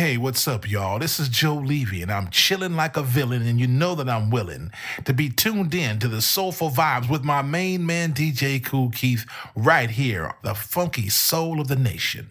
Hey, what's up, y'all? This is Joe Levy, and I'm chilling like a villain, and you know that I'm willing to be tuned in to the soulful vibes with my main man, DJ Kool Keith, right here, the funky soul of the nation.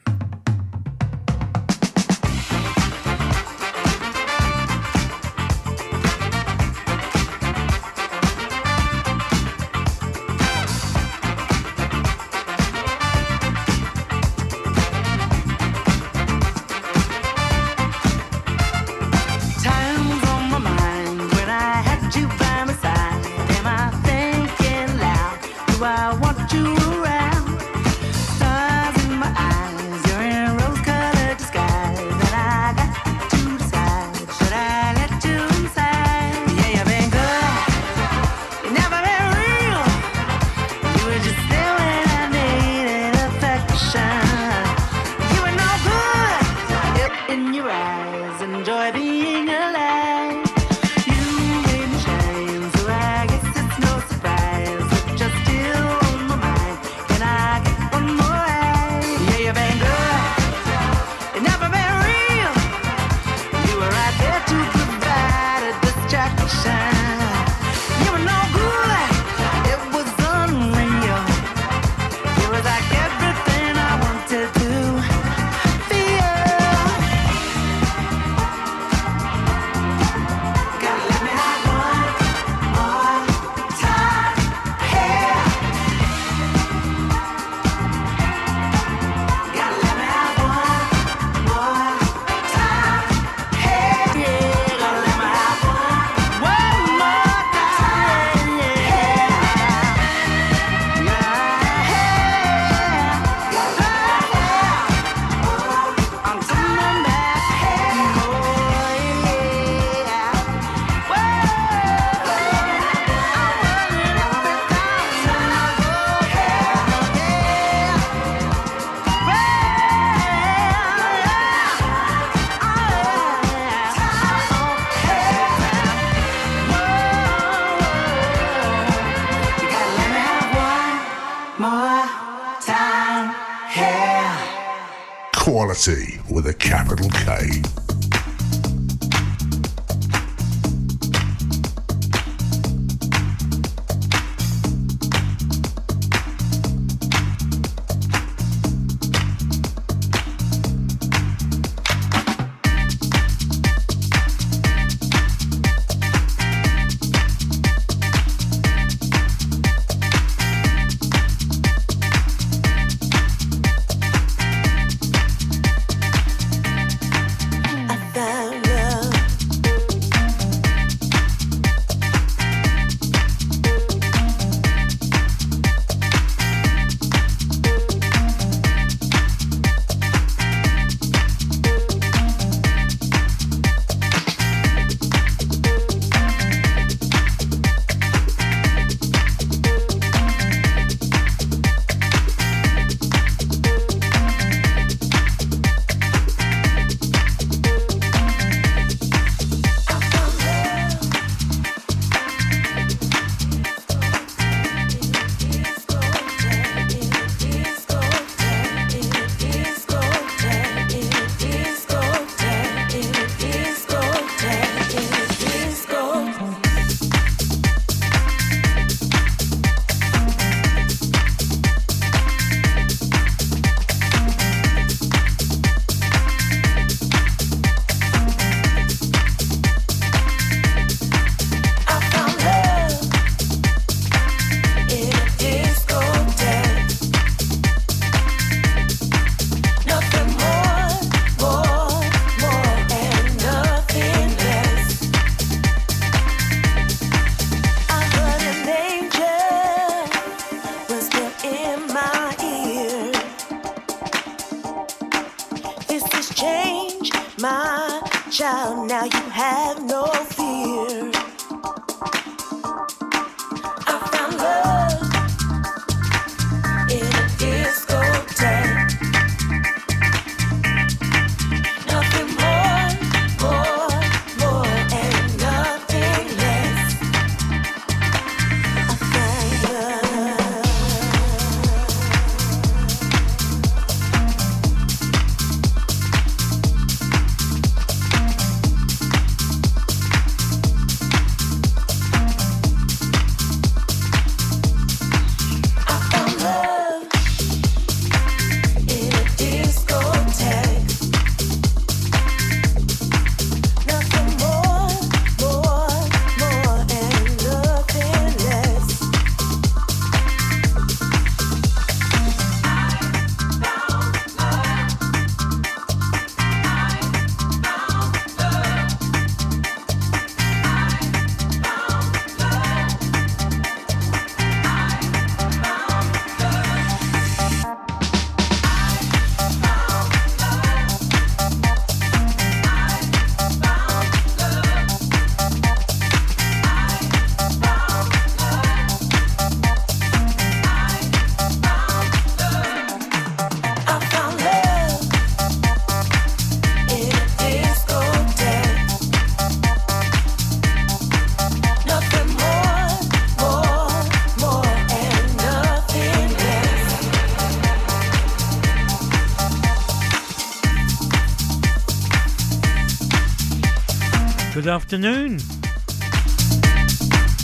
Afternoon.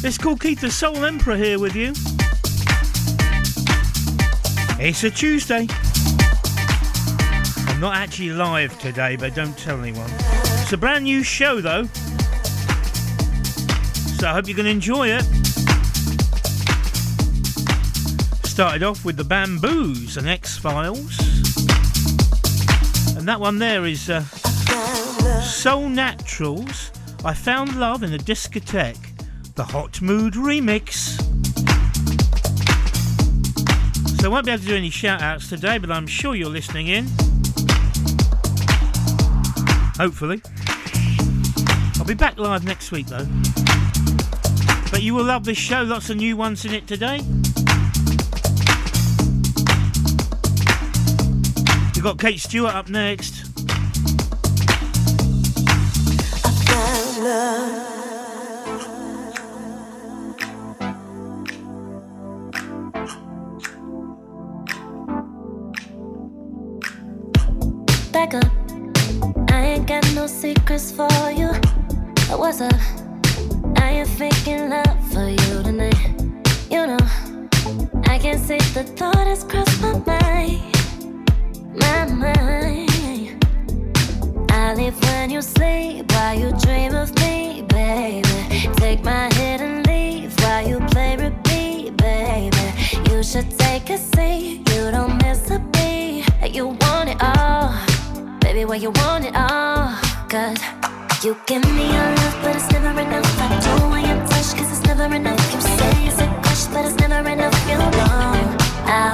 It's Kool Keith the Soul Emperor here with you. It's a Tuesday. I'm not actually live today, but don't tell anyone. It's a brand new show though. So I hope you can enjoy it. Started off with the Bamboos and Ex-Files. And that one there is uh, Soulnaturals I Found Love in a Discotheque, the Hotmood remix. So I won't be able to do any shout outs today, but I'm sure you're listening in. Hopefully. I'll be back live next week though. But you will love this show, lots of new ones in it today. We've got Kate Stewart up next. Back up. I ain't got no secrets for you. What's up? I ain't faking love for you tonight. You know, I can't say the thought has crossed my mind. My mind. I leave when you sleep while you dream of me, baby. Take my head and leave while you play repeat, baby. You should take a seat, you don't miss a beat. You want it all, baby, where you want it all. Cause you give me your love, but it's never enough. I don't want your touch, cause it's never enough. You say it's a crush, but it's never enough. You know, ow.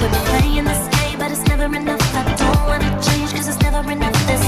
We've been playing this game, but it's never enough. I don't wanna change, cause it's never enough. There's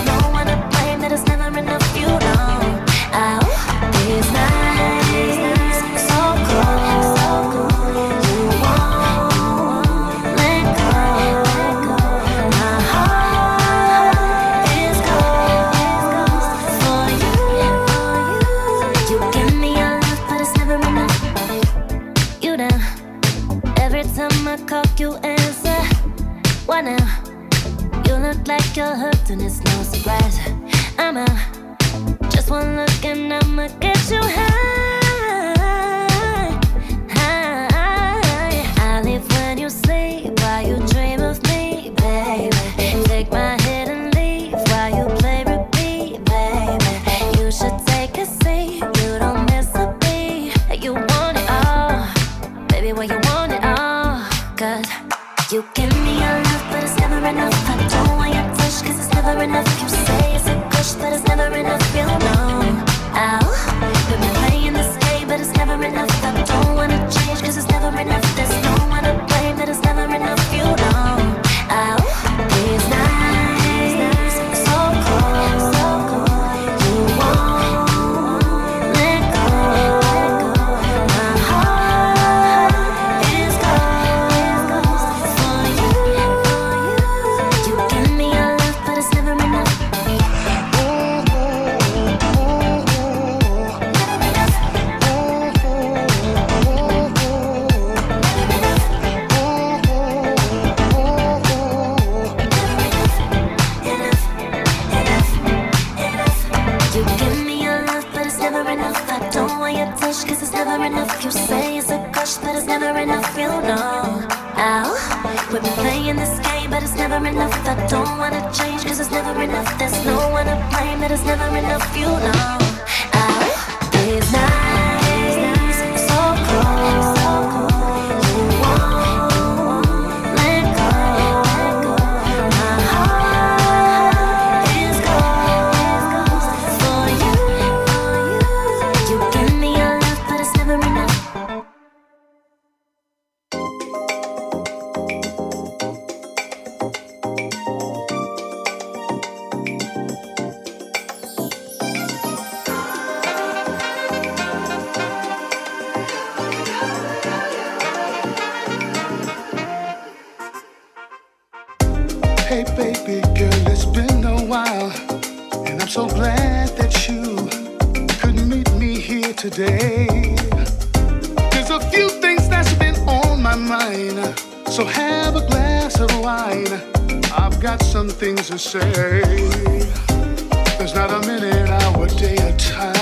say. There's not a minute, hour, day, or time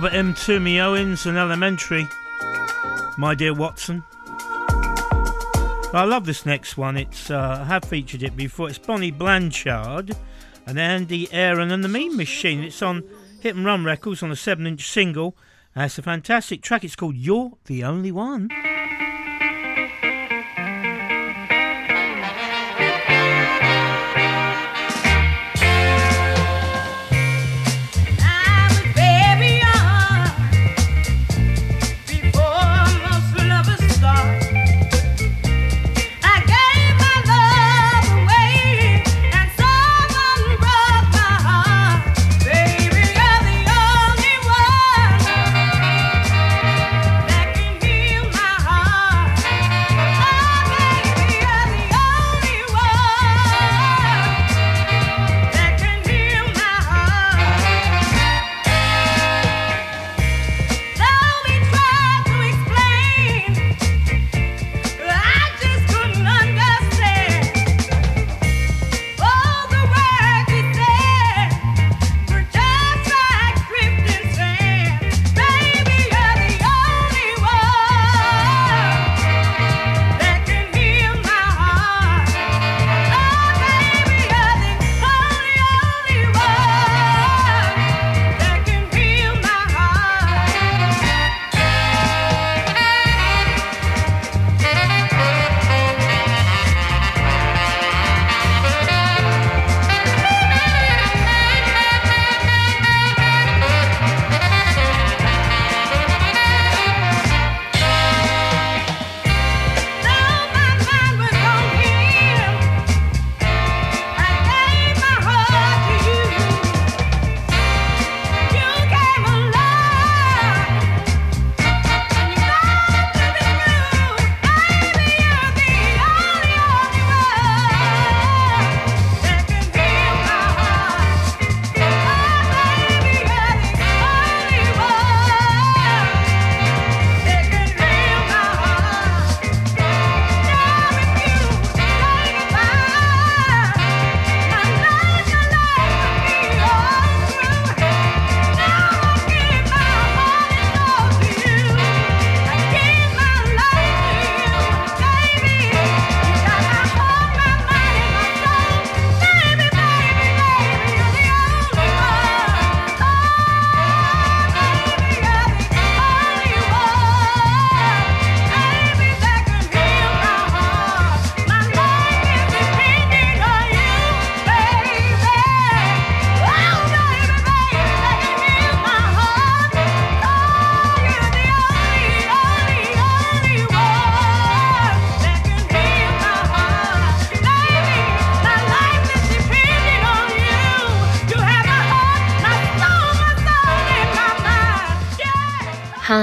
Mtume Owens and Elementary. My dear Watson. I love this next one. It's uh, I have featured it before. It's Bonnie Blanchard and Andy Aaron and the Mean Machine. It's on Hit and Run Records on a seven-inch single. It's a fantastic track. It's called "You're the Only One."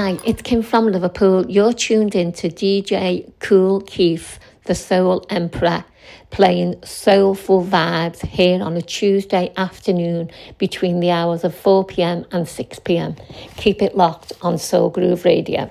Hi, it's Kim from Liverpool. You're tuned in to DJ Kool Keith, the Soul Emperor, playing soulful vibes here on a Tuesday afternoon between the hours of 4 pm and 6 pm. Keep it locked on Soul Groove Radio.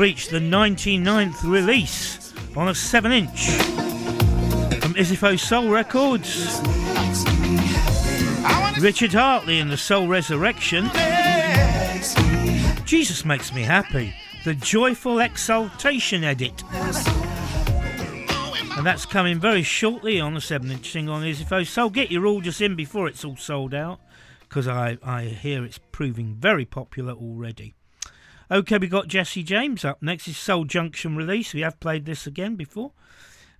Reached the 99th release on a 7 inch from Isifo Soul Records. Richard Hartley and the Soul Resurrection. Jesus Makes Me Happy, the Joyful Exaltation edit. And that's coming very shortly on the 7 inch single on Isifo Soul. Get your orders in before it's all sold out because I, I hear it's proving very popular already. Okay, we got Jesse James up next. His Soul Junction release. We have played this again before.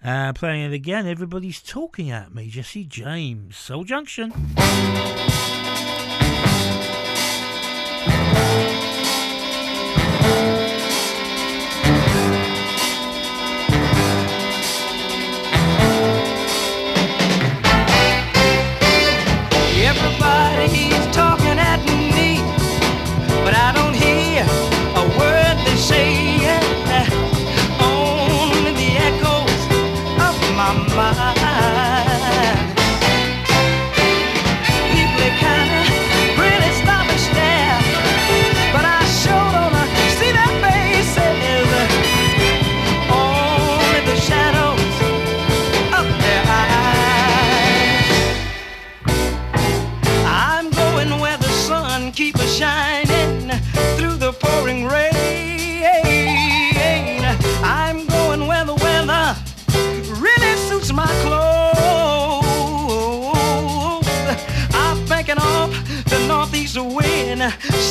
Uh, playing it again, everybody's talking at me. Jesse James, Soul Junction.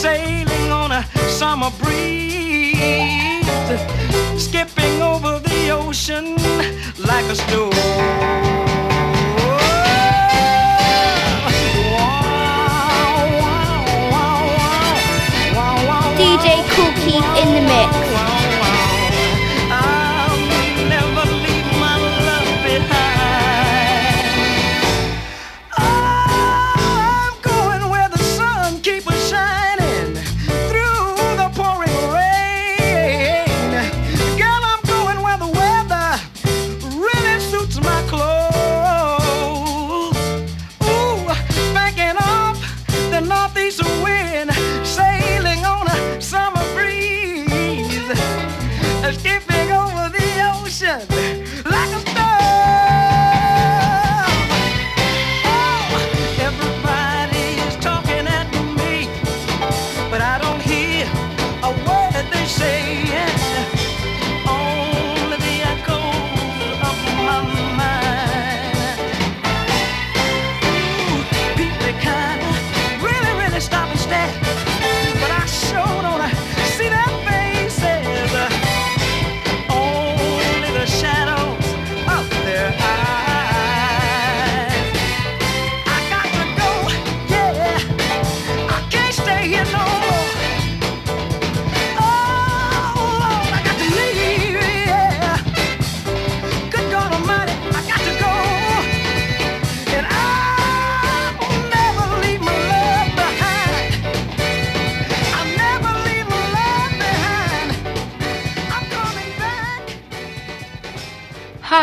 Sailing on a summer breeze, skipping over the ocean like a storm. DJ Kool Keith in the mix.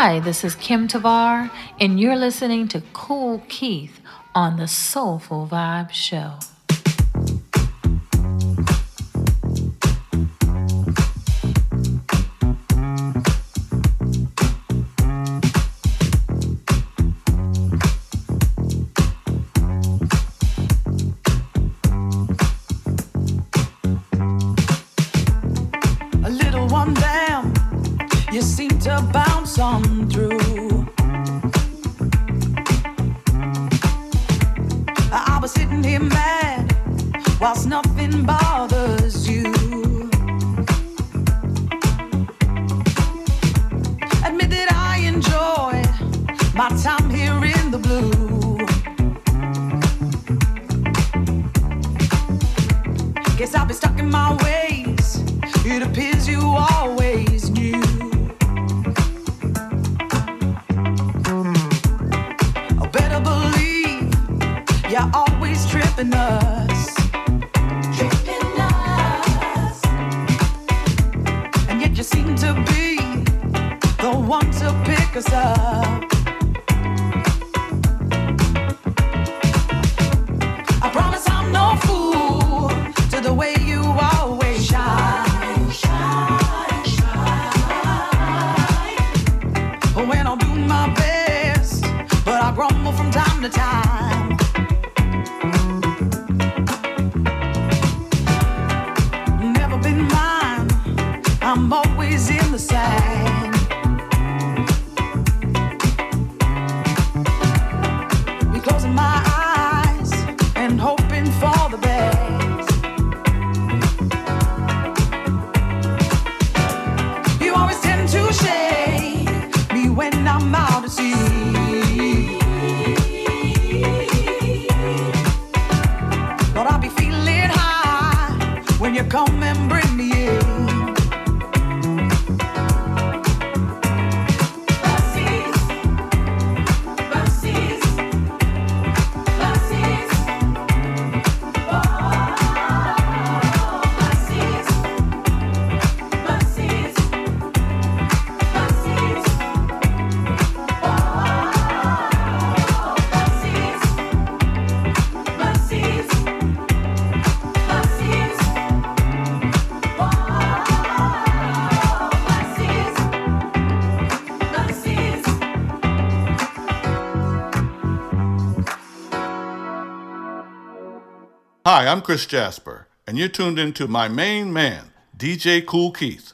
Hi, this is Kim Tavar, and you're listening to Kool Keith on the Soulful Vibe Show. Hi, I'm Chris Jasper, and you're tuned in to my main man, DJ Kool Keith.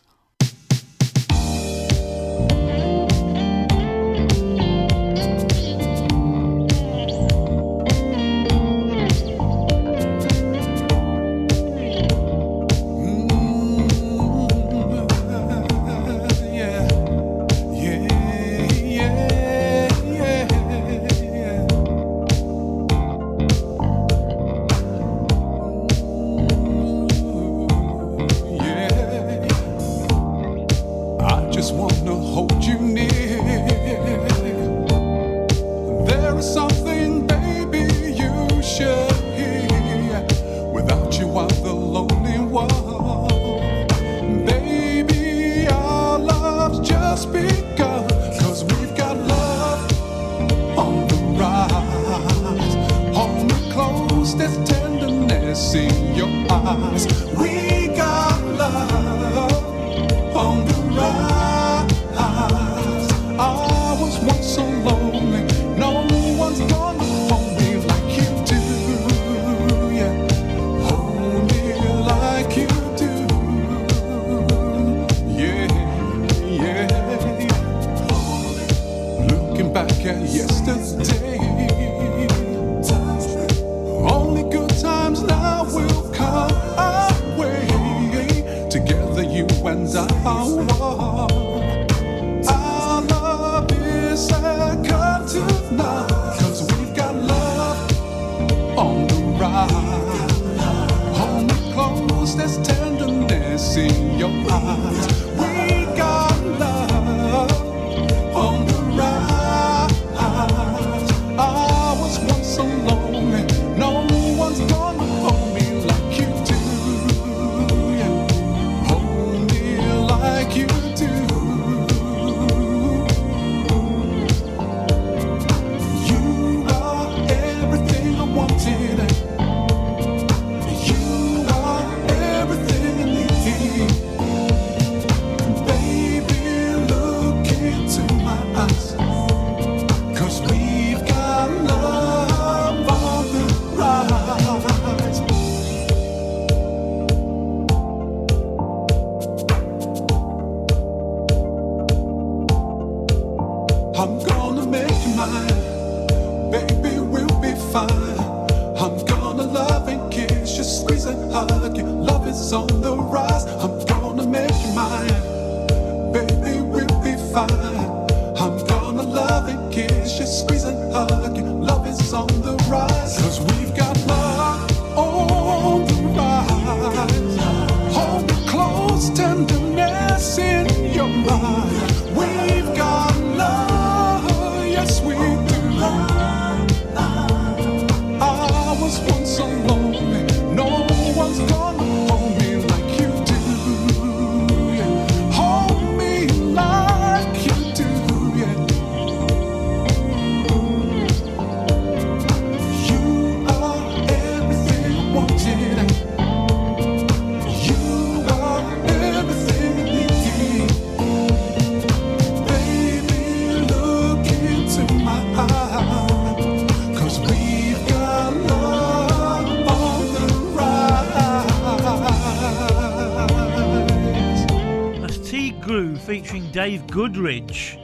Dave Goodridge.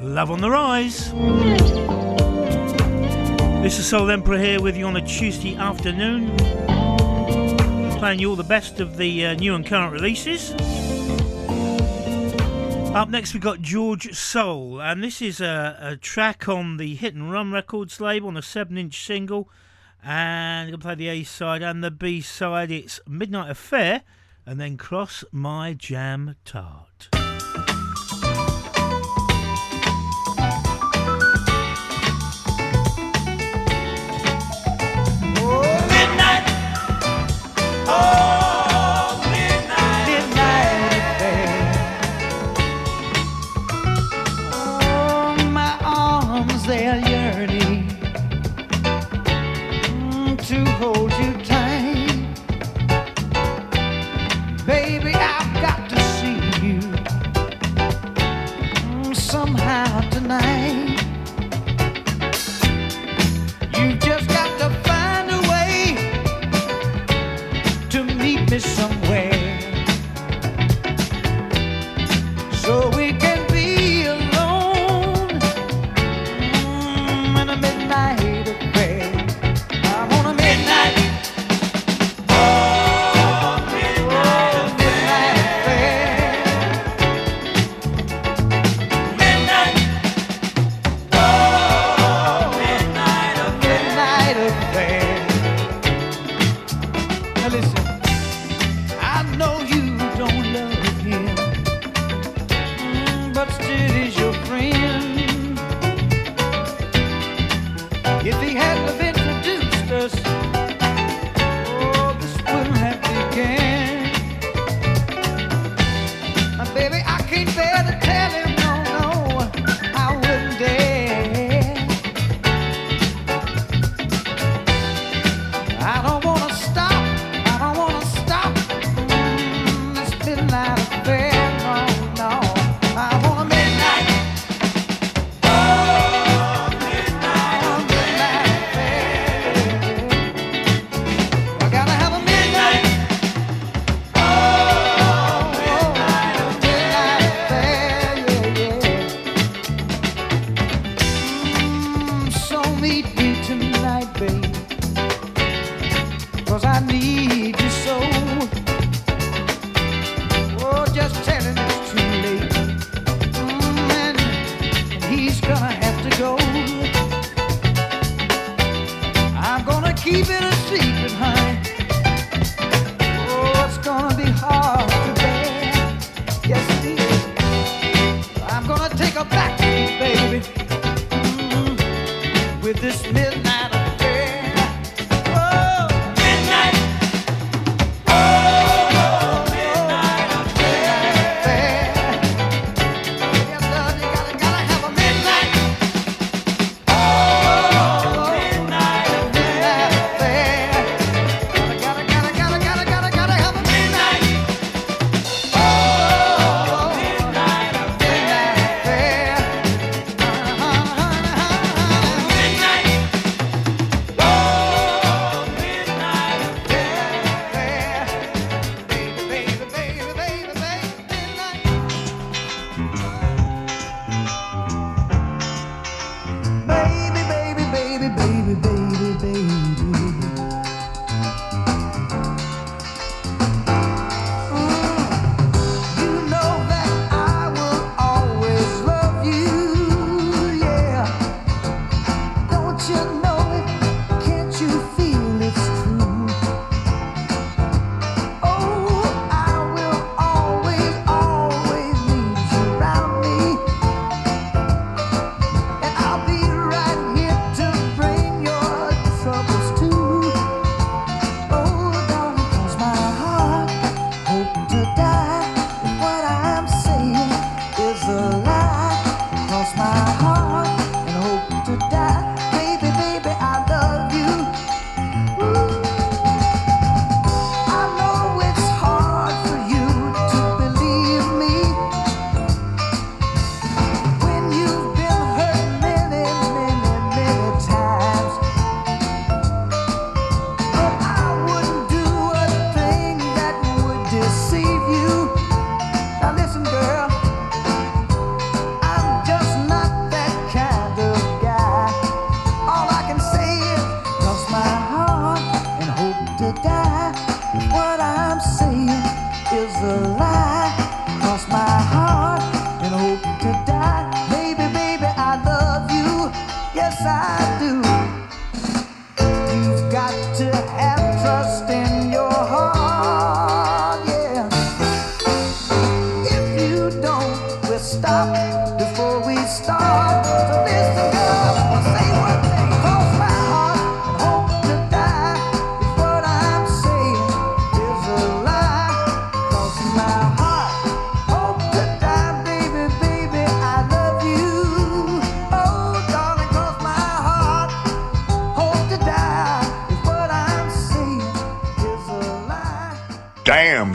Love on the Rise. This is Soul Emperor here with you on a Tuesday afternoon, playing you all the best of the uh, new and current releases. Up next, we've got George Soule, and this is a, a track on the Hit and Run Records label on a 7 inch single. And I'm going to play the A side and the B side. It's Midnight Affair and then Cross My Jam Tart.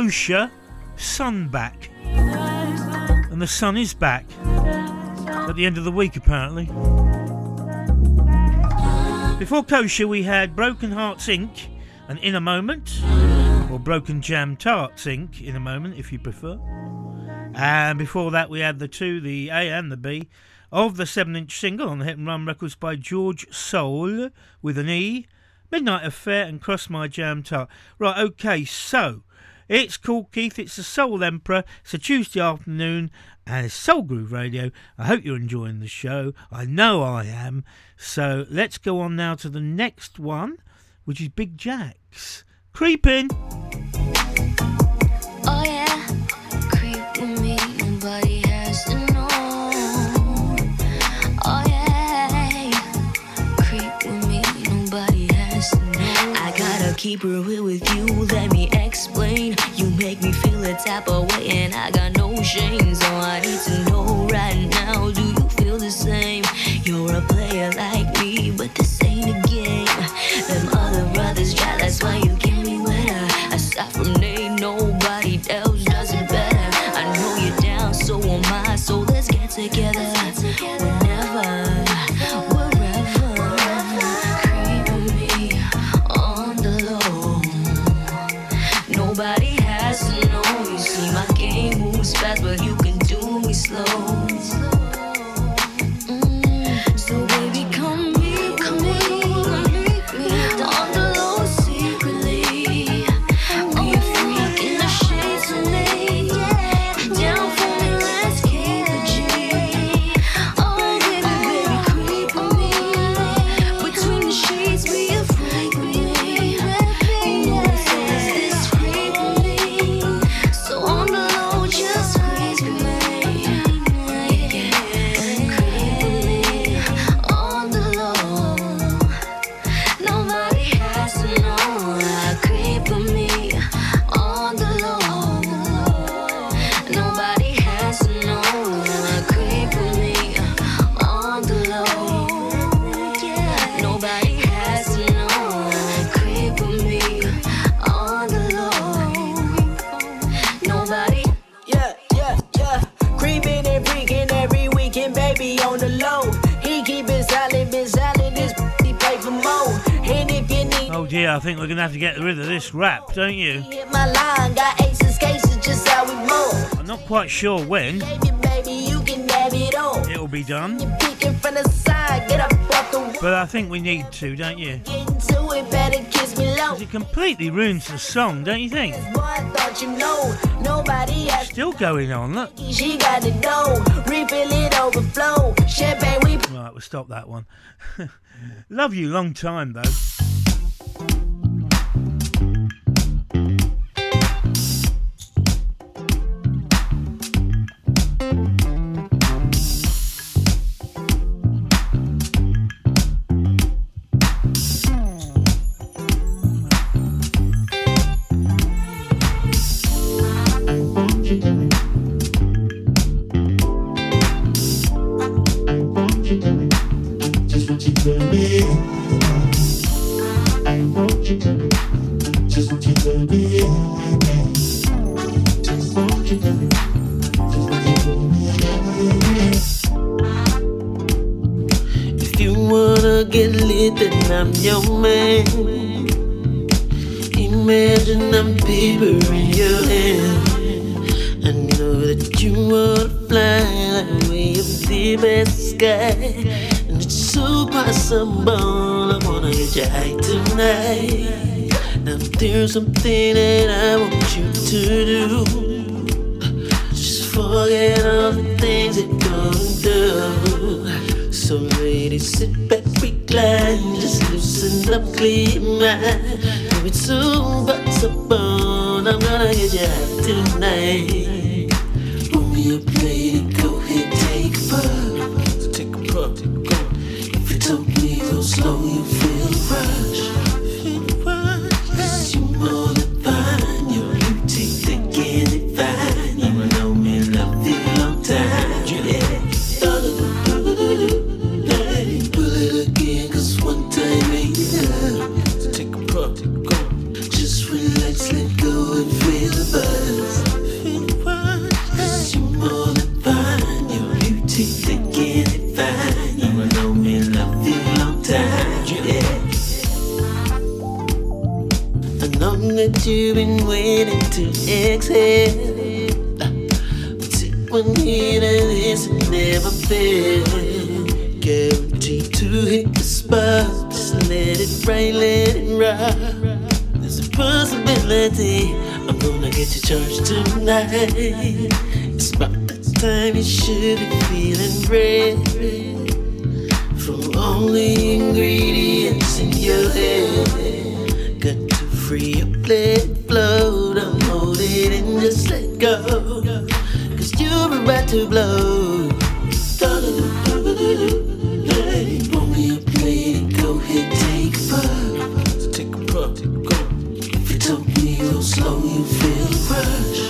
Kosher. Sun back. And the sun is back. At the end of the week, apparently. Before Cosha, we had Broken Hearts Inc. and In a Moment. Or Broken Jam Tarts Inc. In a Moment, if you prefer. And before that, we had the two, the A and the B, of the 7 inch single on the Hit and Run Records by George Soule with an E, Midnight Affair, and Cross My Jam Tart. Right, okay, so it's Kool Keith, it's the Soul Emperor, it's a Tuesday afternoon, and it's Soul Groove Radio. I hope you're enjoying the show. I know I am. So let's go on now to the next one, which is Big Jacks. Creeping! Oh yeah. Oh keep with you, let me explain. You make me feel a type of way, and I got no shame. So I need to know right now, do you feel the same? You're a player like me, but this ain't a game. Them other brothers try, that's why you get rid of this rap, don't you? hit my line, got aces, cases, just how we move. I'm not quite sure when Baby, you can have it all. it'll be done, Peeking from the side, get up off the but I think we need to, don't you? it, better kiss me low. It completely ruins the song, don't you think? Boy, you know, Still going on, look. She got to know, refill it overflow. Champagne, we Right, we'll stop that one. Love you long time though. be feeling great from only ingredients in your head. Got to free up, let flow, don't hold it and just let go. Cause you're about to blow. Pour me a plate, go ahead, take a puff. Take a puff. If you me slow, you feel the rush.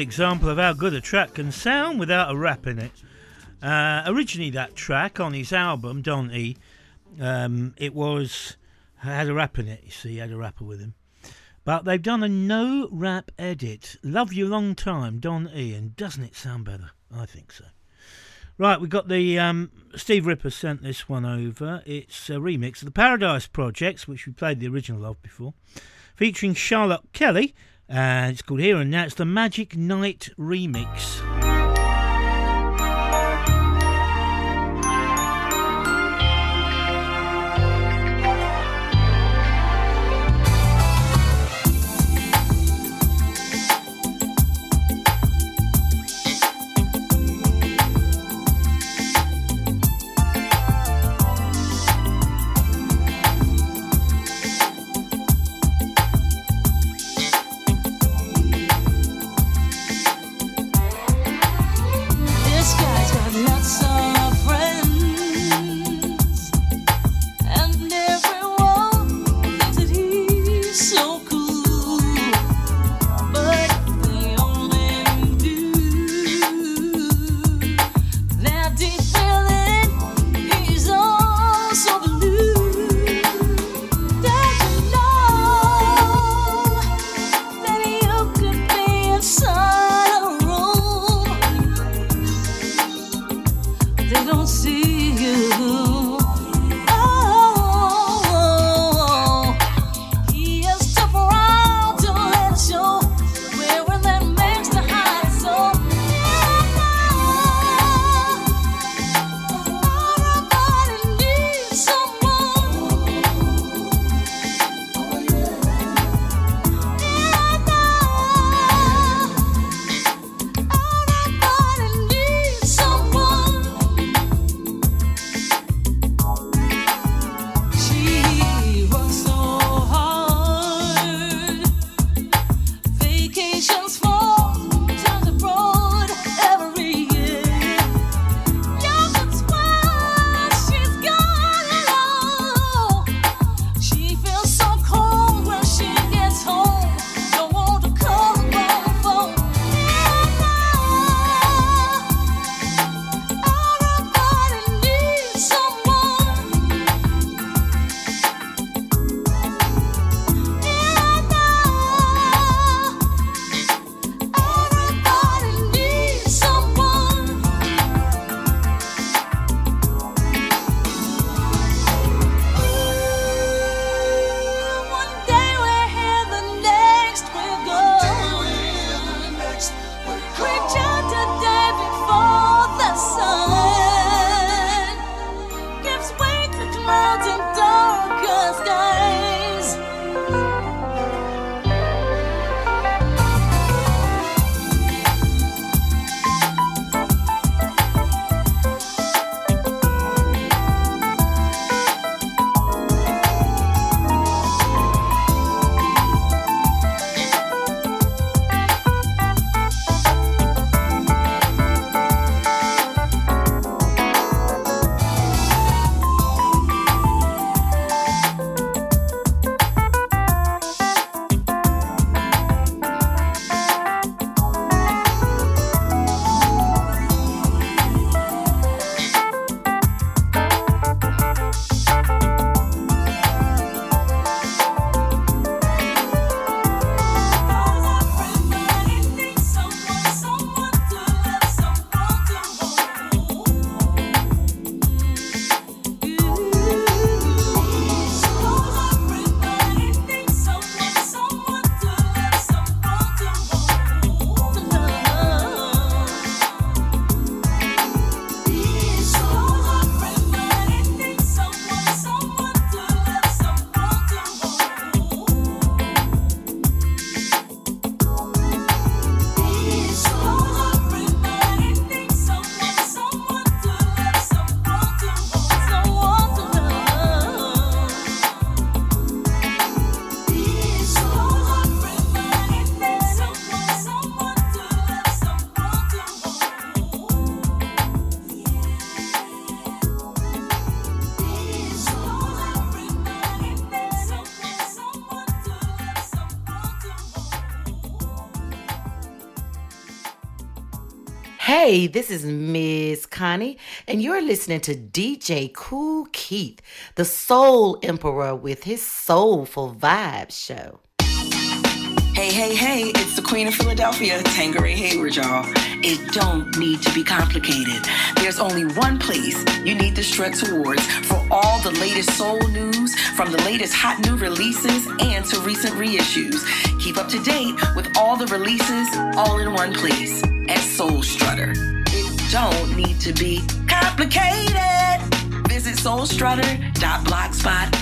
example of how good a track can sound without a rap in it. Uh, originally, that track on his album, Don E, um, it was had a rap in it. You see, he had a rapper with him, but they've done a no rap edit. Love you long time, Don E, and doesn't it sound better? I think so. Right, we got the um, Steve Ripper sent this one over. It's a remix of the Paradise Projex, which we played the original of before, featuring Charlotte Kelly and it's called Here and That's the Magic Nite Remix. Hey, this is Miss Connie, and you're listening to DJ Kool Keith, the Soul Emperor, with his Soulful Vibes show. Hey, hey, hey, it's the Queen of Philadelphia, Tangeray Hayward, y'all. It don't need to be complicated. There's only one place you need to strut towards for all the latest soul news, from the latest hot new releases and to recent reissues. Keep up to date with all the releases all in one place Soul Strutter. It don't need to be complicated. Visit soulstrutter.blogspot.com.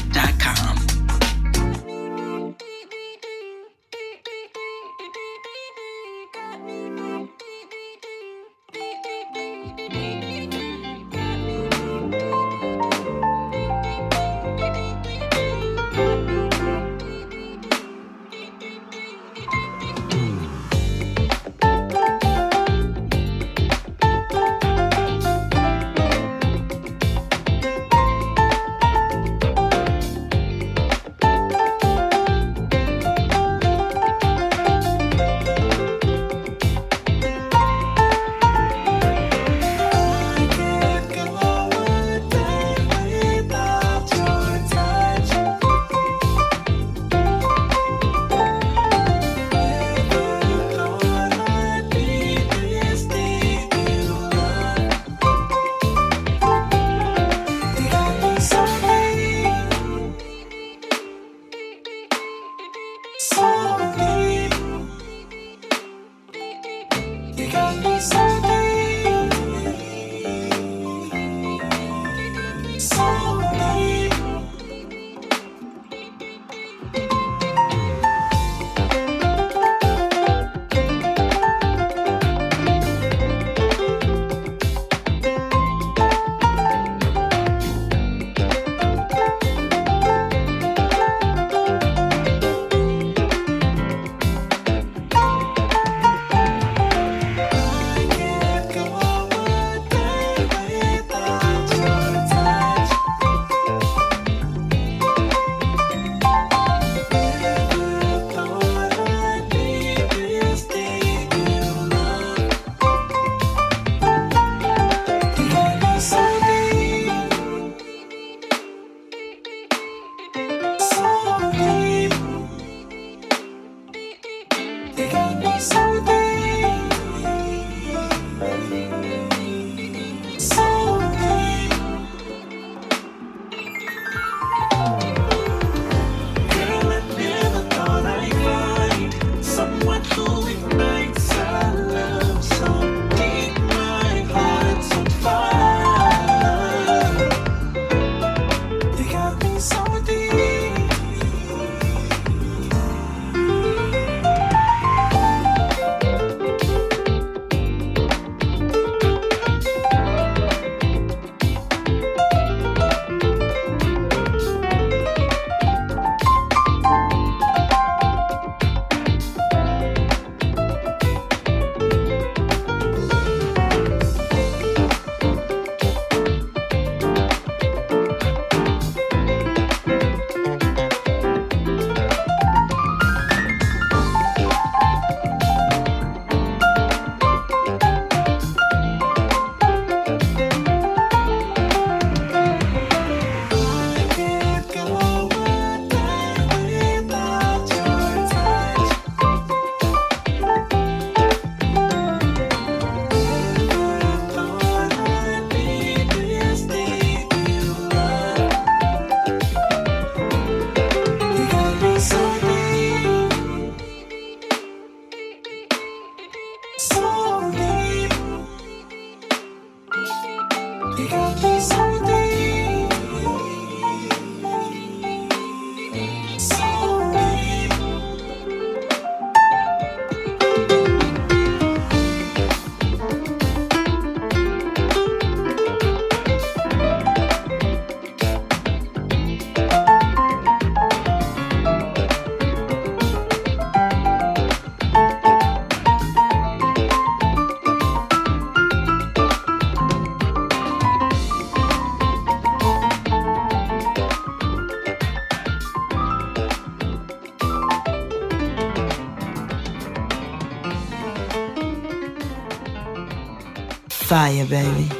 Baby.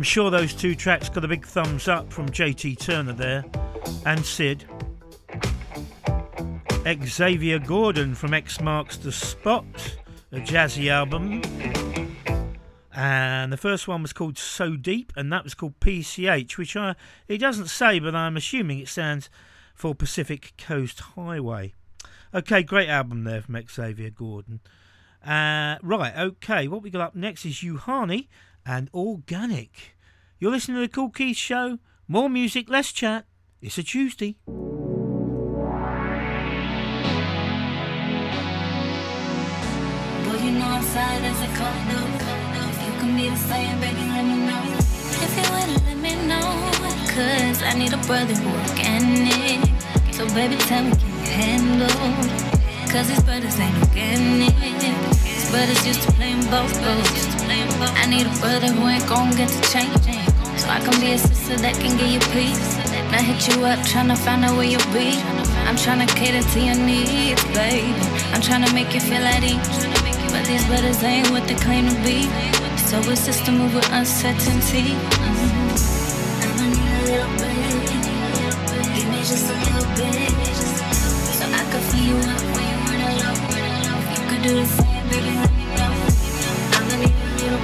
I'm sure those two tracks got a big thumbs up from JT Turner there and Sid. Xavier Gordon from X Marks the Spot, a jazzy album. And the first one was called So Deep, and that was called PCH, which I it doesn't say, but I'm assuming it stands for Pacific Coast Highway. Okay, great album there from Xavier Gordon. Uh, right, okay, what we got up next is Uhani and organic. You're listening to the Kool Keith Show. More music, less chat. It's a Tuesday. can. Cause I need a brother who organic. So baby, tell me, can you handle? Cause these brothers ain't organic. These brothers used to play both roles. I need a brother who ain't gon' get to change. So I can be a sister that can give you peace. Not hit you up tryna find out where you be. I'm tryna cater to your needs, baby. I'm tryna make you feel at ease. But these brothers ain't what they claim to be. So it's just a move with uncertainty. Need a little bit. Give me just a little bit. So I can fill you up do the same, baby, let me know. I'm little.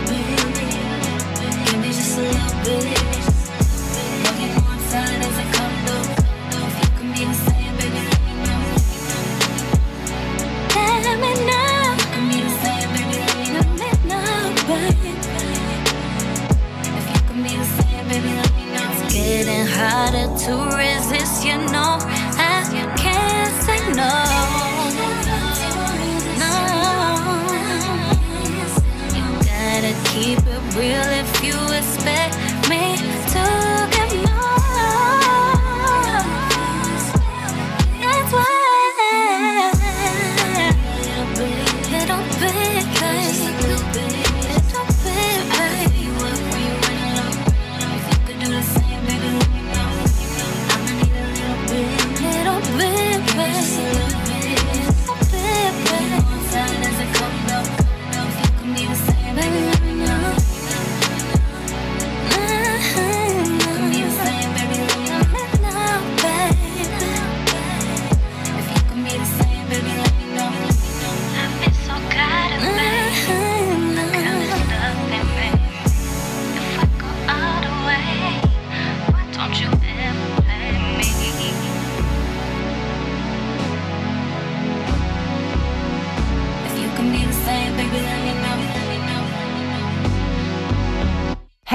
Give me just a little bit. As I come through. If you be the same, baby, let me know. Let me know. If you be the same, baby, let me know. It's getting harder to resist, you know. I can't say no. keep it real if you expect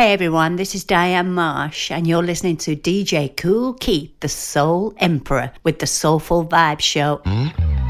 Hey everyone, this is Diane Marsh, and you're listening to DJ Kool Keith, the Soul Emperor, with the Soulful Vibe Show. Mm-hmm.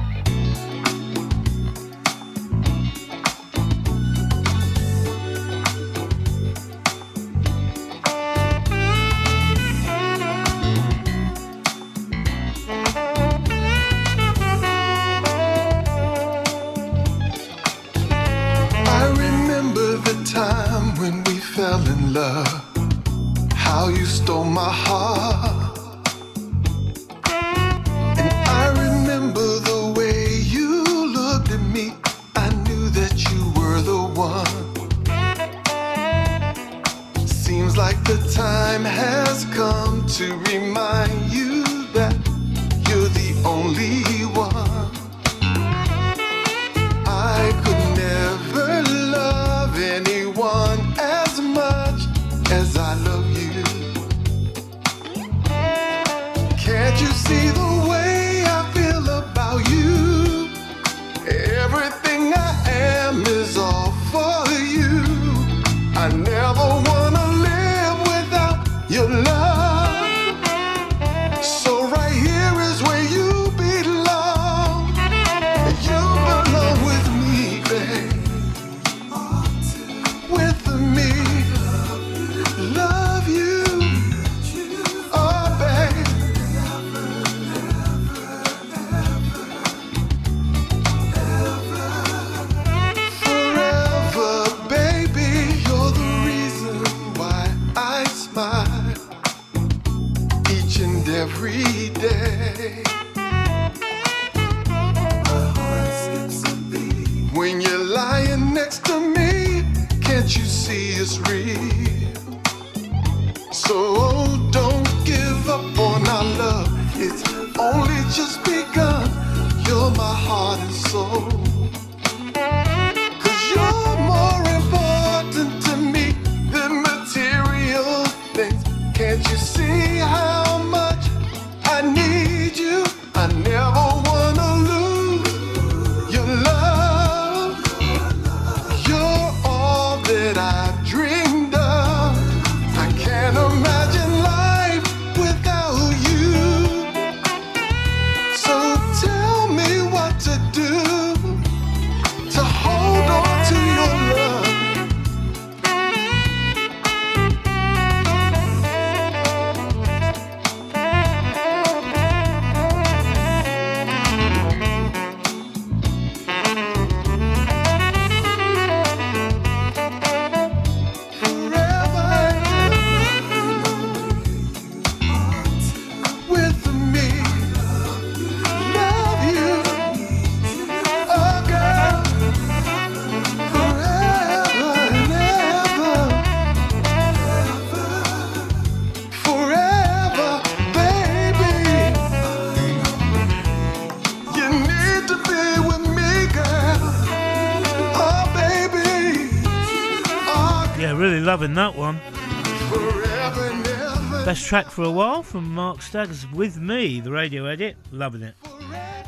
track for a while from Marc Staggers with me, the radio edit. Loving it.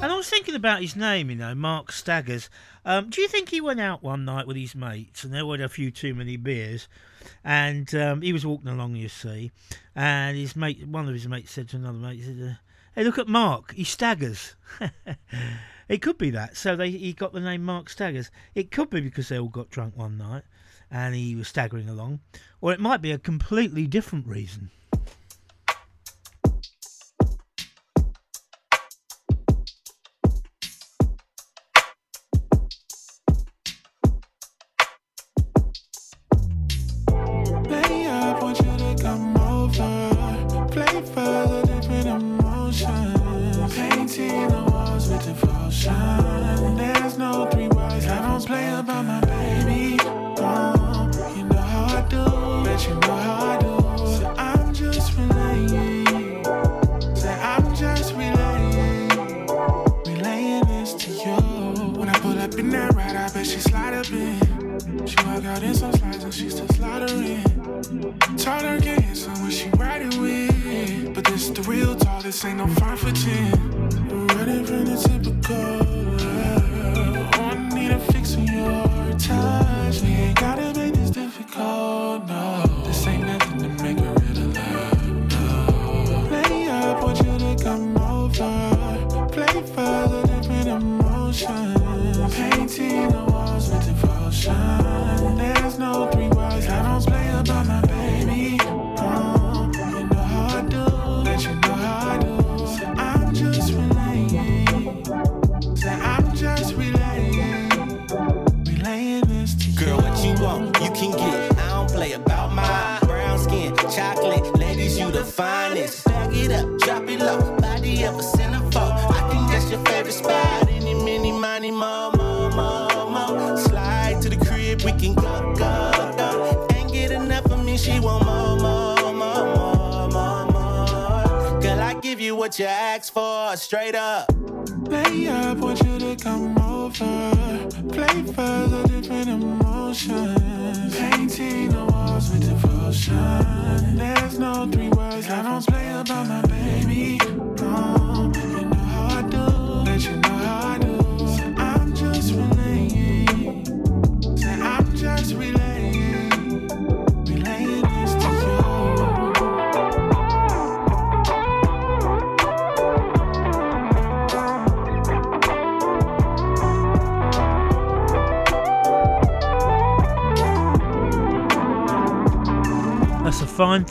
And I was thinking about his name, you know, Marc Staggers. Um, do you think he went out one night with his mates and they had a few too many beers? And um, he was walking along, you see, and his mate, one of his mates said to another mate, he said, uh, "Hey, look at Mark. He staggers." it could be that. So they, he got the name Marc Staggers. It could be because they all got drunk one night and he was staggering along, or it might be a completely different reason.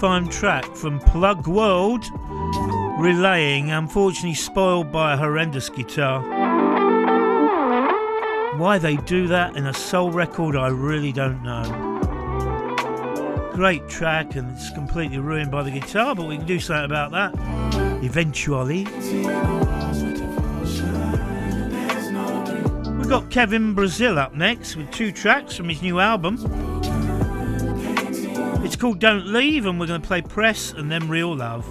time track from Plugg World, relaying, unfortunately spoiled by a horrendous guitar. Why they do that in a soul record, I really don't know. Great track, and it's completely ruined by the guitar, but we can do something about that eventually. We've got Kevin Brazil up next with two tracks from his new album called Don't Leave, and we're going to play Press and then Real Love.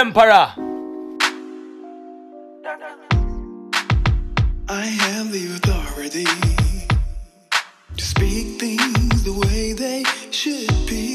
emperor. I have the authority to speak things the way they should be.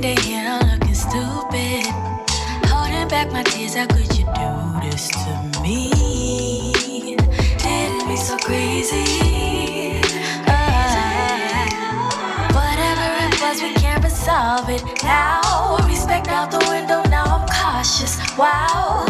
day and looking stupid. Holding back my tears, how could you do this to me? Didn't be so crazy. Uh, whatever it was, we can't resolve it now. Respect out the window, now I'm cautious. Wow.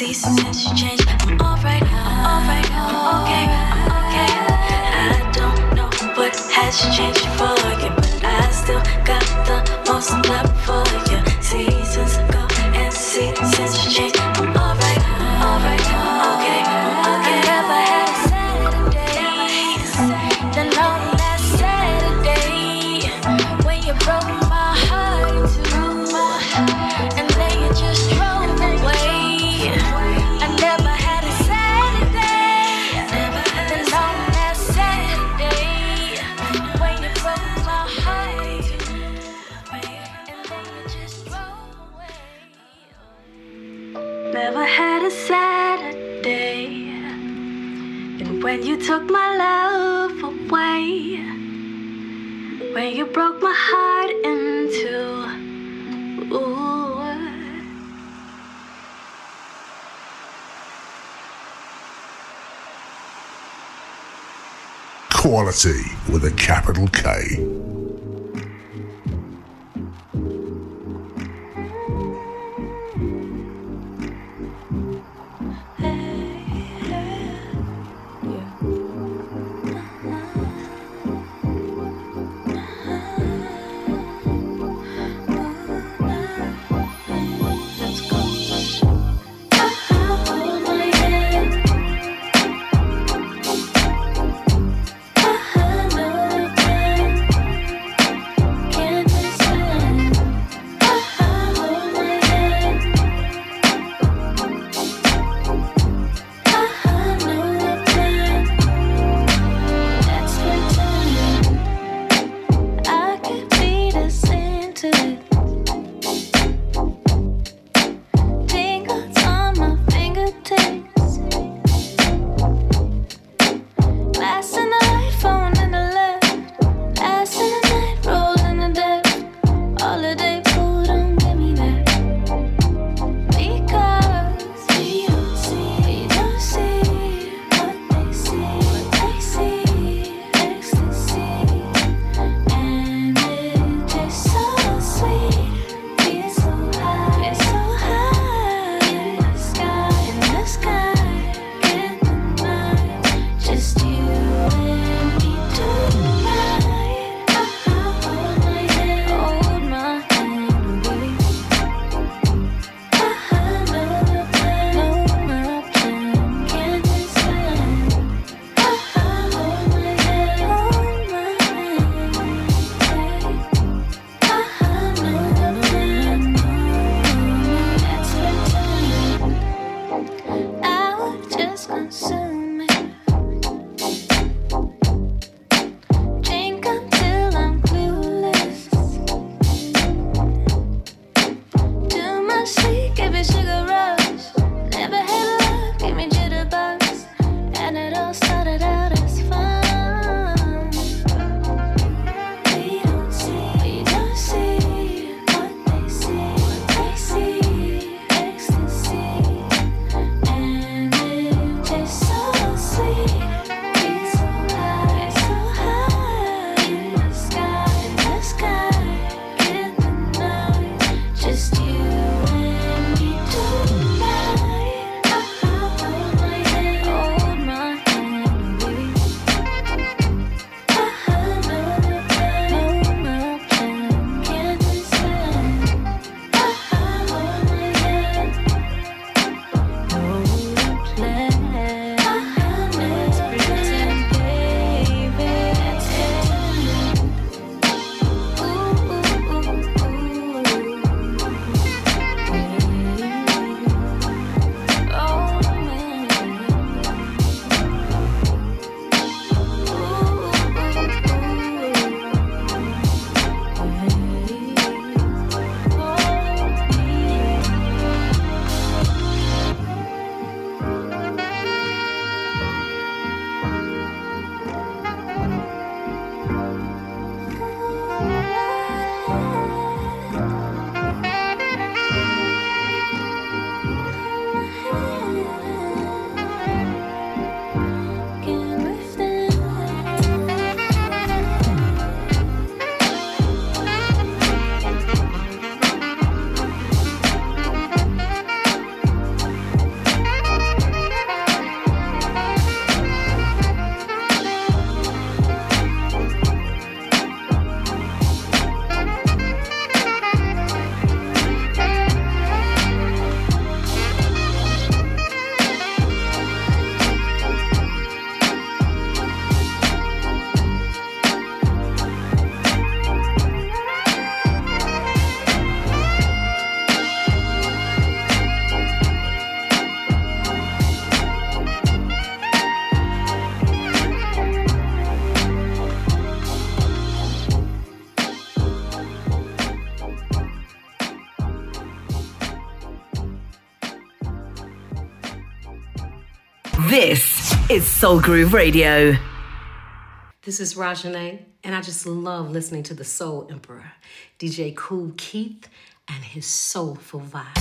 seas since you changed. I'm alright, I'm alright, I'm okay, I'm okay. I don't know what has changed for you, but I still got the most love. is Soul Groove Radio. This is Rajane, and I just love listening to the Soul Emperor, DJ Kool Keith, and his soulful vibe.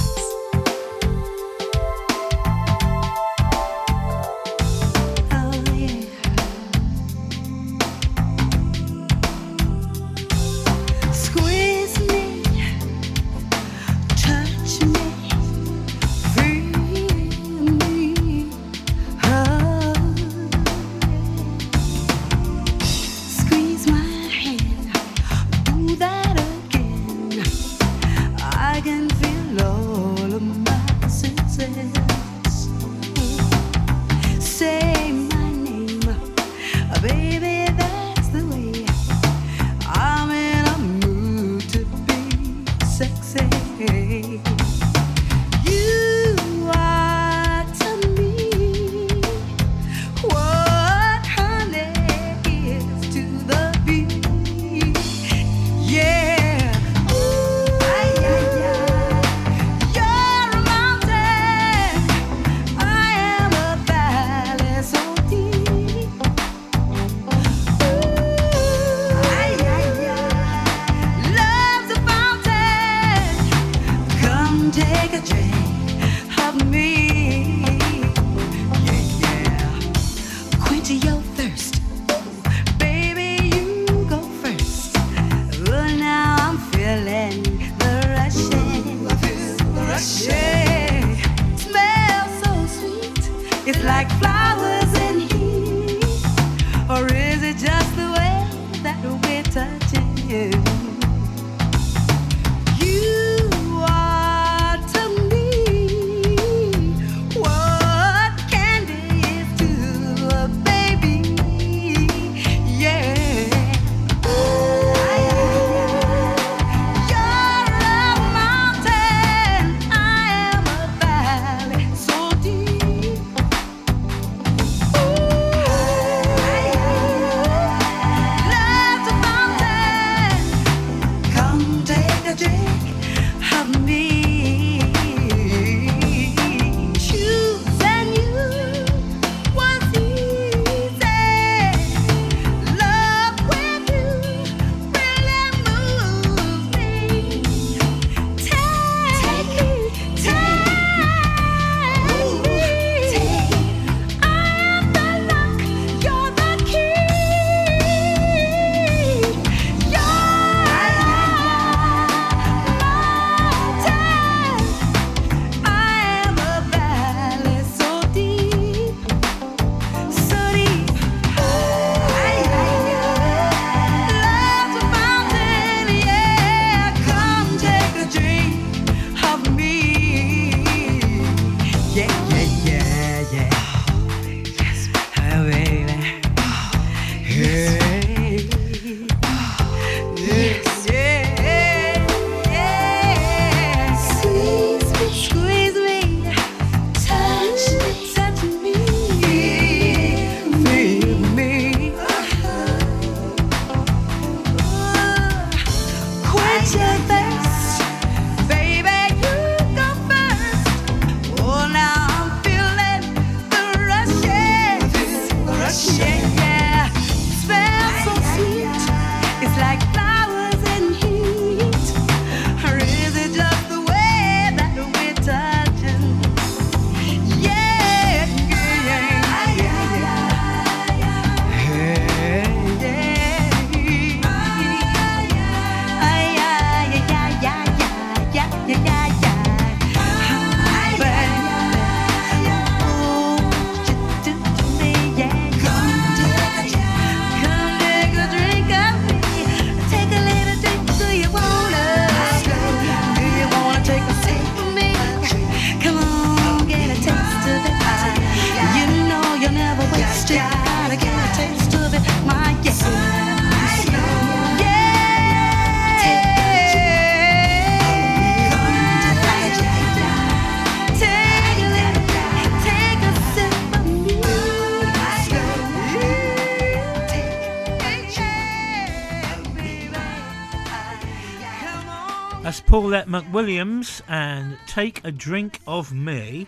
McWilliams and Take a Drink of Me.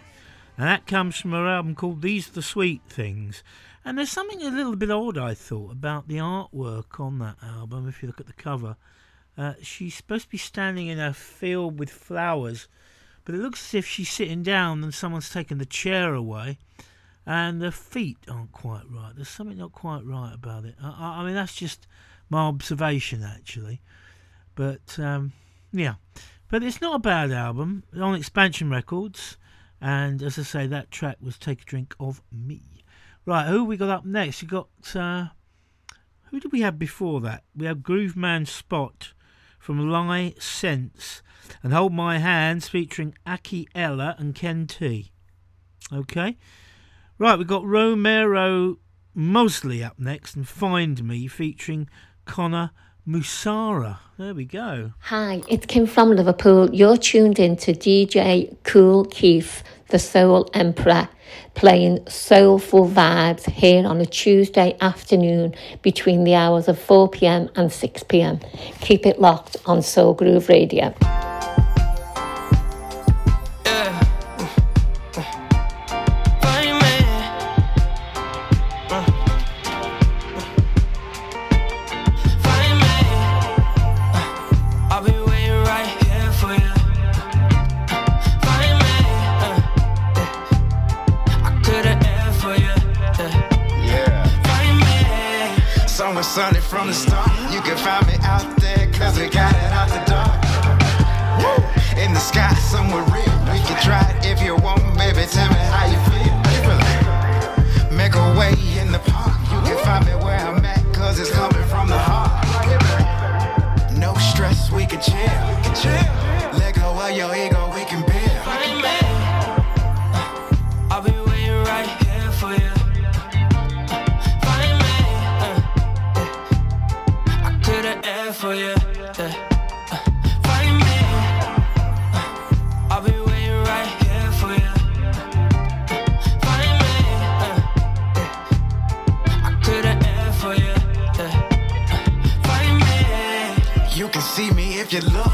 And that comes from an album called These the Sweet Things. And there's something a little bit odd, I thought, about the artwork on that album, if you look at the cover. Uh, she's supposed to be standing in a field with flowers, but it looks as if she's sitting down and someone's taken the chair away, and the feet aren't quite right. There's something not quite right about it. I, I mean, that's just my observation, actually. But, um, yeah but it's not a bad album. On Expansion Records, and as I say, that track was "Take a Drink of Me." Right, who we got up next? You got uh, who did we have before that? We have Grooveman Spot from Lie Sense and Hold My Hands featuring Aki Ella and Ken T. Okay, right, we've got Romero Mosley up next and Find Me featuring Connor Musarra. There we go. Hi, it's Kim from Liverpool. You're tuned in to DJ Kool Keith, the Soul Emperor, playing soulful vibes here on a Tuesday afternoon between the hours of 4 pm and 6 pm. Keep it locked on Soul Groove Radio. See me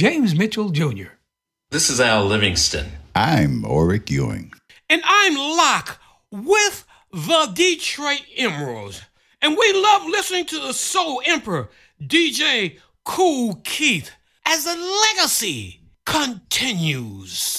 James Mitchell Jr. This is Al Livingston. I'm Oric Ewing. And I'm Locke with the Detroit Emeralds. And we love listening to the Soul Emperor, DJ Kool Keith, as the legacy continues.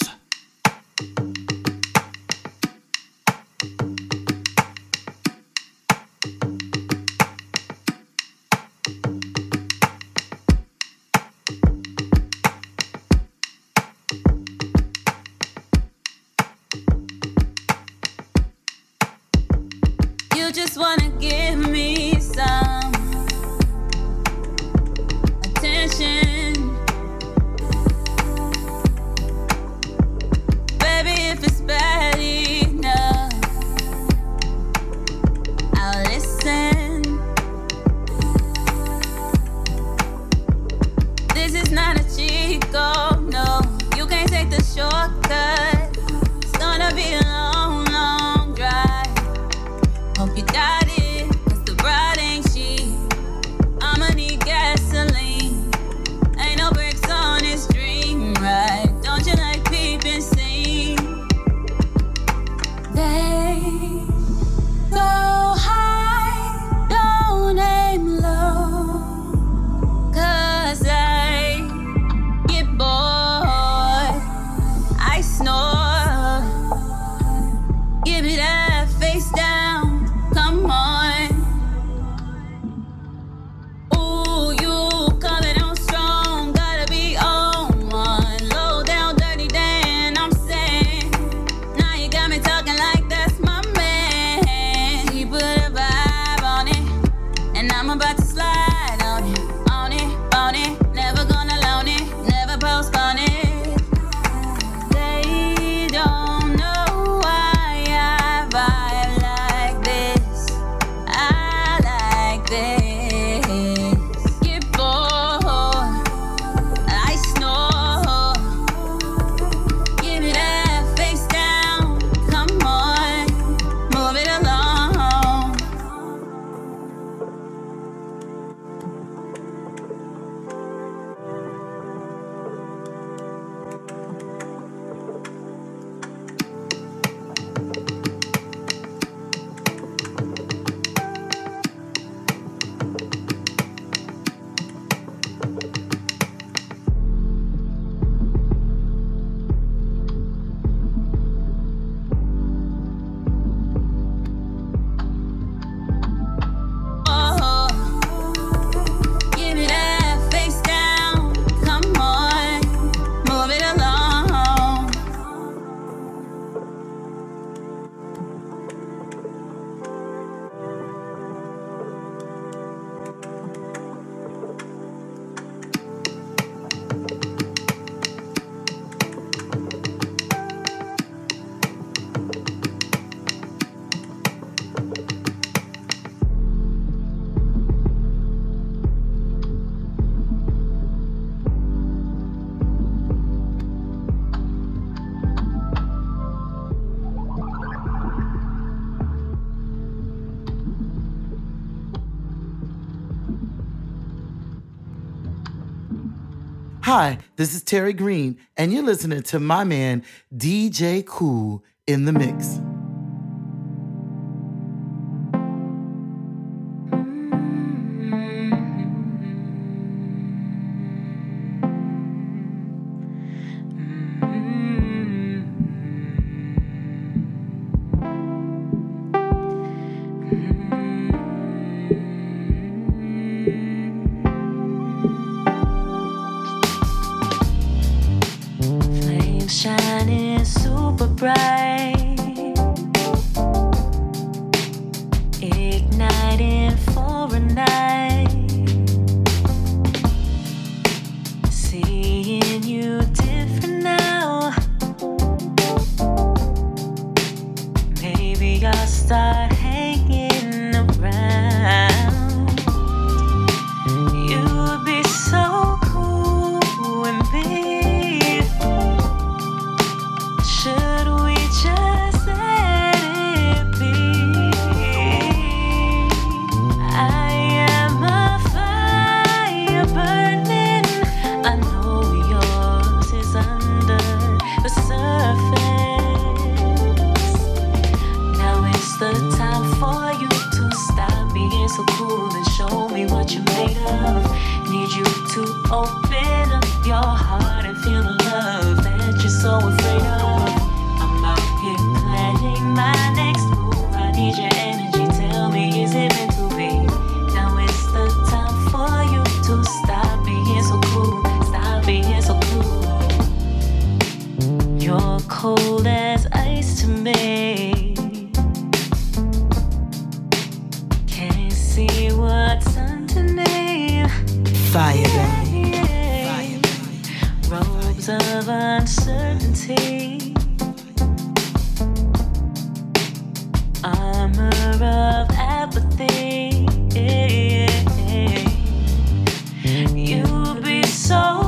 This is Terry Green, and you're listening to my man DJ Kool in the mix. So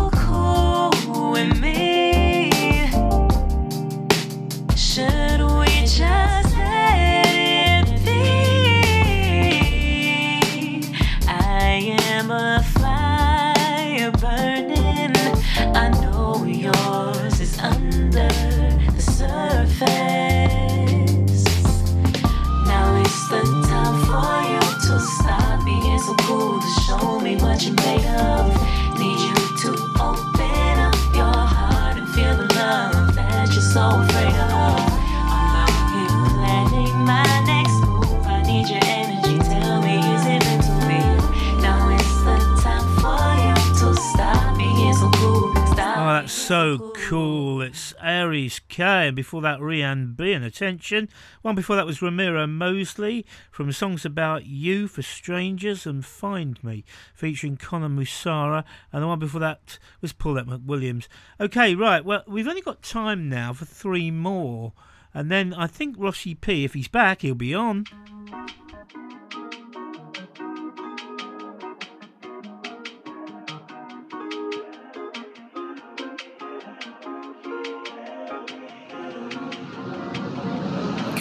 so cool. It's Aries Kae. And before that, Rian B. And attention. One before that was Romero Mosley from Songs About You for Strangers and Find Me, featuring Connor Musarra. And the one before that was Paulette McWilliams. Okay, right. Well, we've only got time now for three more. And then I think Rossi P, if he's back, he'll be on.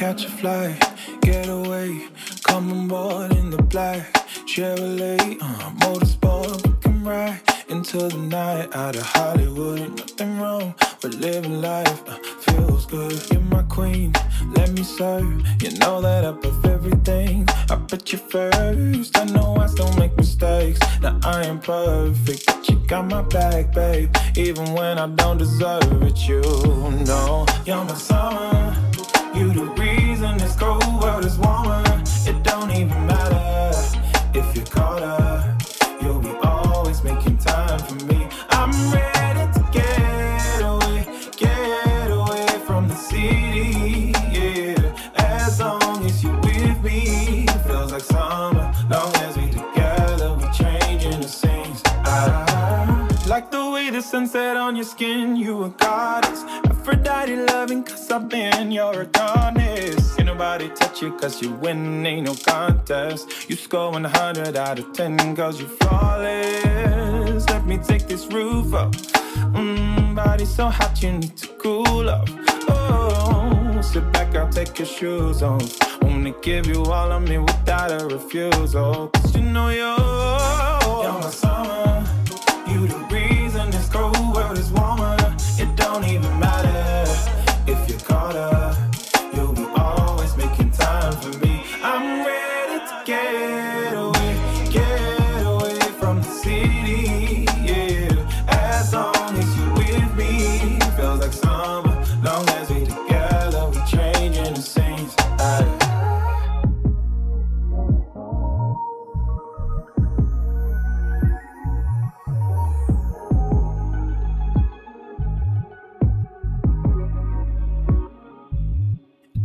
Catch a flight, get away, come on board in the black Chevrolet, uh, motorsport, can ride into the night out of Hollywood. Nothing wrong with living life, uh, feels good. You're my queen, let me serve. You know that above everything, I put you first. I know I still make mistakes, now I am perfect, but you got my back, babe. Even when I don't deserve it, you know you're my summer. You the reason this cold world is warmer. It don't even matter if you're caught up. The sunset on your skin. You a goddess. Aphrodite loving, cause I've been your goddess. Ain't nobody touch you, cause you win, ain't no contest. You score 100 out of 10, cause you flawless. Let me take this roof off. Mmm, body so hot, you need to cool off. Oh, sit back, I'll take your shoes off. Wanna give you all of me without a refusal. Cause you know you're, you're my summer.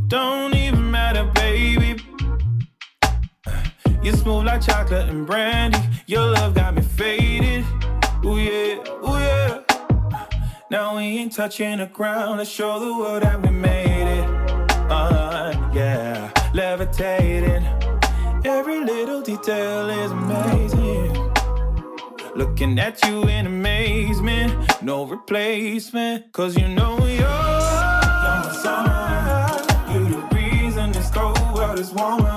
Don't even matter, baby. You smooth like chocolate and brandy. Your love got me faded. Ooh yeah, ooh yeah. Now we ain't touching the ground. Let's show the world that we made it. Uh, yeah, levitating. Every little detail is amazing. Looking at you in amazement, no replacement. Cause you know you're, you're my summer. Is warmer.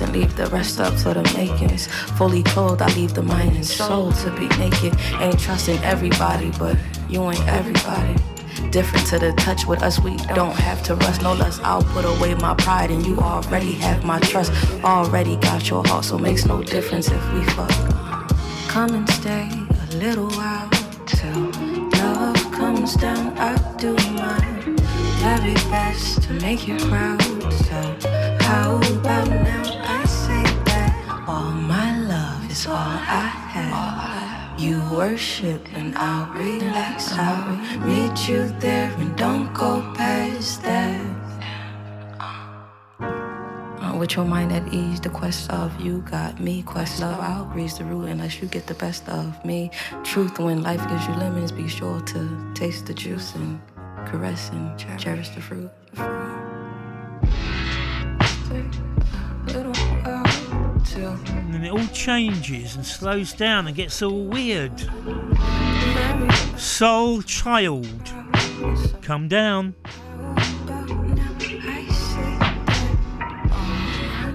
And leave the rest up to the makings. Fully clothed, I leave the mind and soul to be naked. Ain't trusting everybody, but you ain't everybody. Different to the touch with us, we don't have to rush. No less, I'll put away my pride, and you already have my trust. Already got your heart, so makes no difference if we fuck. Come and stay a little while till love comes down. I do my very best to make you proud. So how about now? Worship and I'll relax. I'll meet you there and don't go past that. Uh, with your mind at ease, the quest of you got me. Quest love, I'll grease the root unless you get the best of me. Truth, when life gives you lemons, be sure to taste the juice and caress and cherish the fruit. Little And then it all changes and slows down and gets all weird. Sol Chyld. Come down.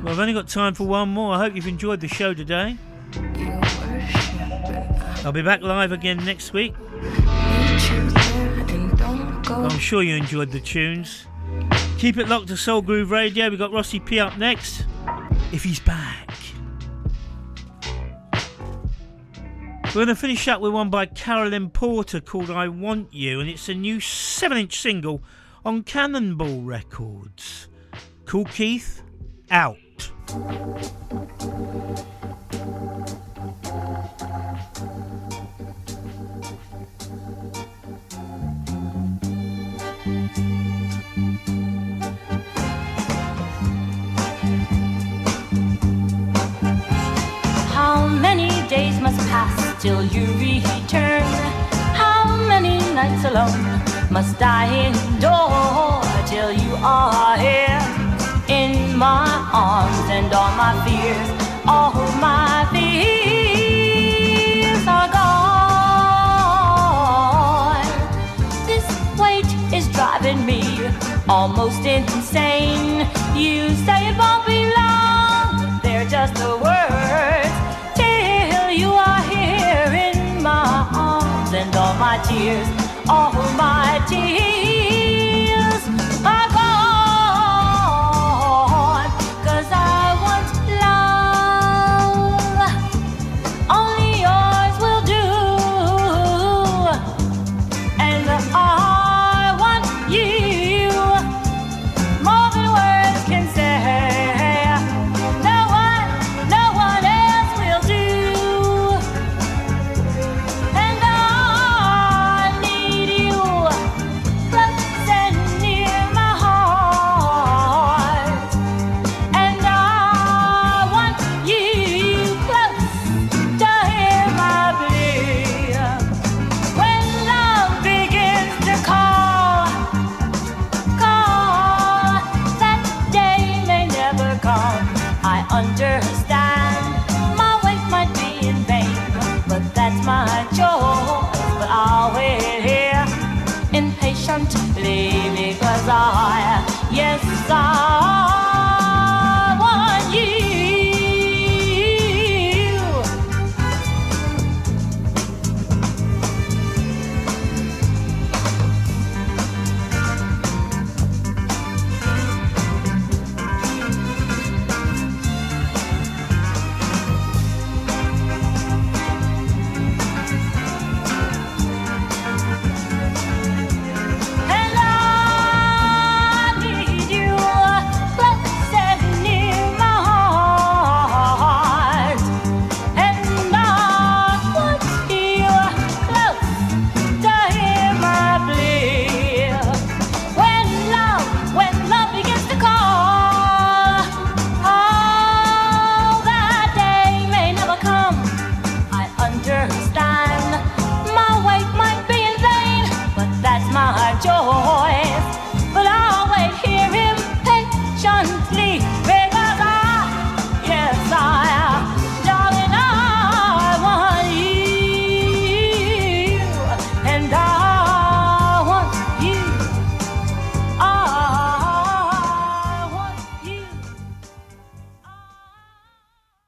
Well, I've only got time for one more. I hope you've enjoyed the show today. I'll be back live again next week. I'm sure you enjoyed the tunes. Keep it locked to Soul Groove Radio. We've got Rossi P up next. If he's back. We're going to finish up with one by Carolynn Porter called I Want You, and it's a new 7 inch single on Cannonball Records. Kool Keith, out. Must pass till you return? How many nights alone Must I endure till you are here in my arms and all my fears, all my fears are gone. This weight is driving me almost insane. You say it won't be long, they're just the tears,